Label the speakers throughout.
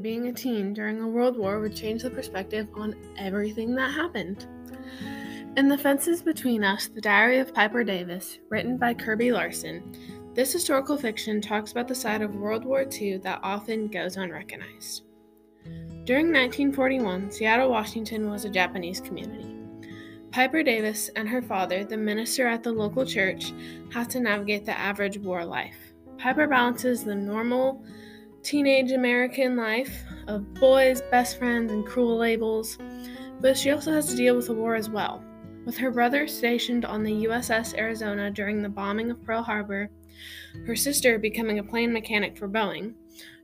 Speaker 1: being a teen during a world war would change the perspective on everything that happened. In The Fences Between Us, The Diary of Piper Davis, written by Kirby Larson, this historical fiction talks about the side of World War II that often goes unrecognized. During 1941, Seattle, Washington was a Japanese community. Piper Davis and her father, the minister at the local church, have to navigate the average war life. Piper balances the normal teenage American life of boys, best friends, and cruel labels, but she also has to deal with the war as well. With her brother stationed on the USS Arizona during the bombing of Pearl Harbor, her sister becoming a plane mechanic for Boeing,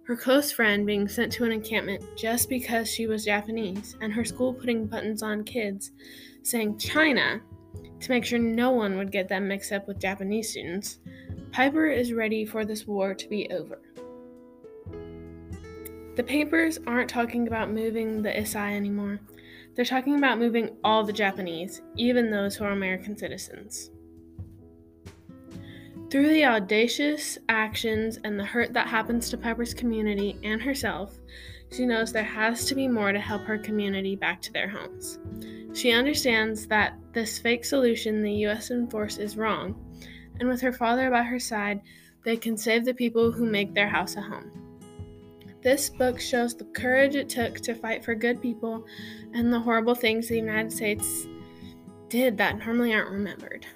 Speaker 1: her close friend being sent to an encampment just because she was Japanese, and her school putting buttons on kids saying China to make sure no one would get them mixed up with Japanese students, Piper is ready for this war to be over. The papers aren't talking about moving the Issei anymore. They're talking about moving all the Japanese, even those who are American citizens. Through the audacious actions and the hurt that happens to Piper's community and herself, she knows there has to be more to help her community back to their homes. She understands that this fake solution the US enforce is wrong, and with her father by her side, they can save the people who make their house a home. This book shows the courage it took to fight for good people and the horrible things the United States did that normally aren't remembered.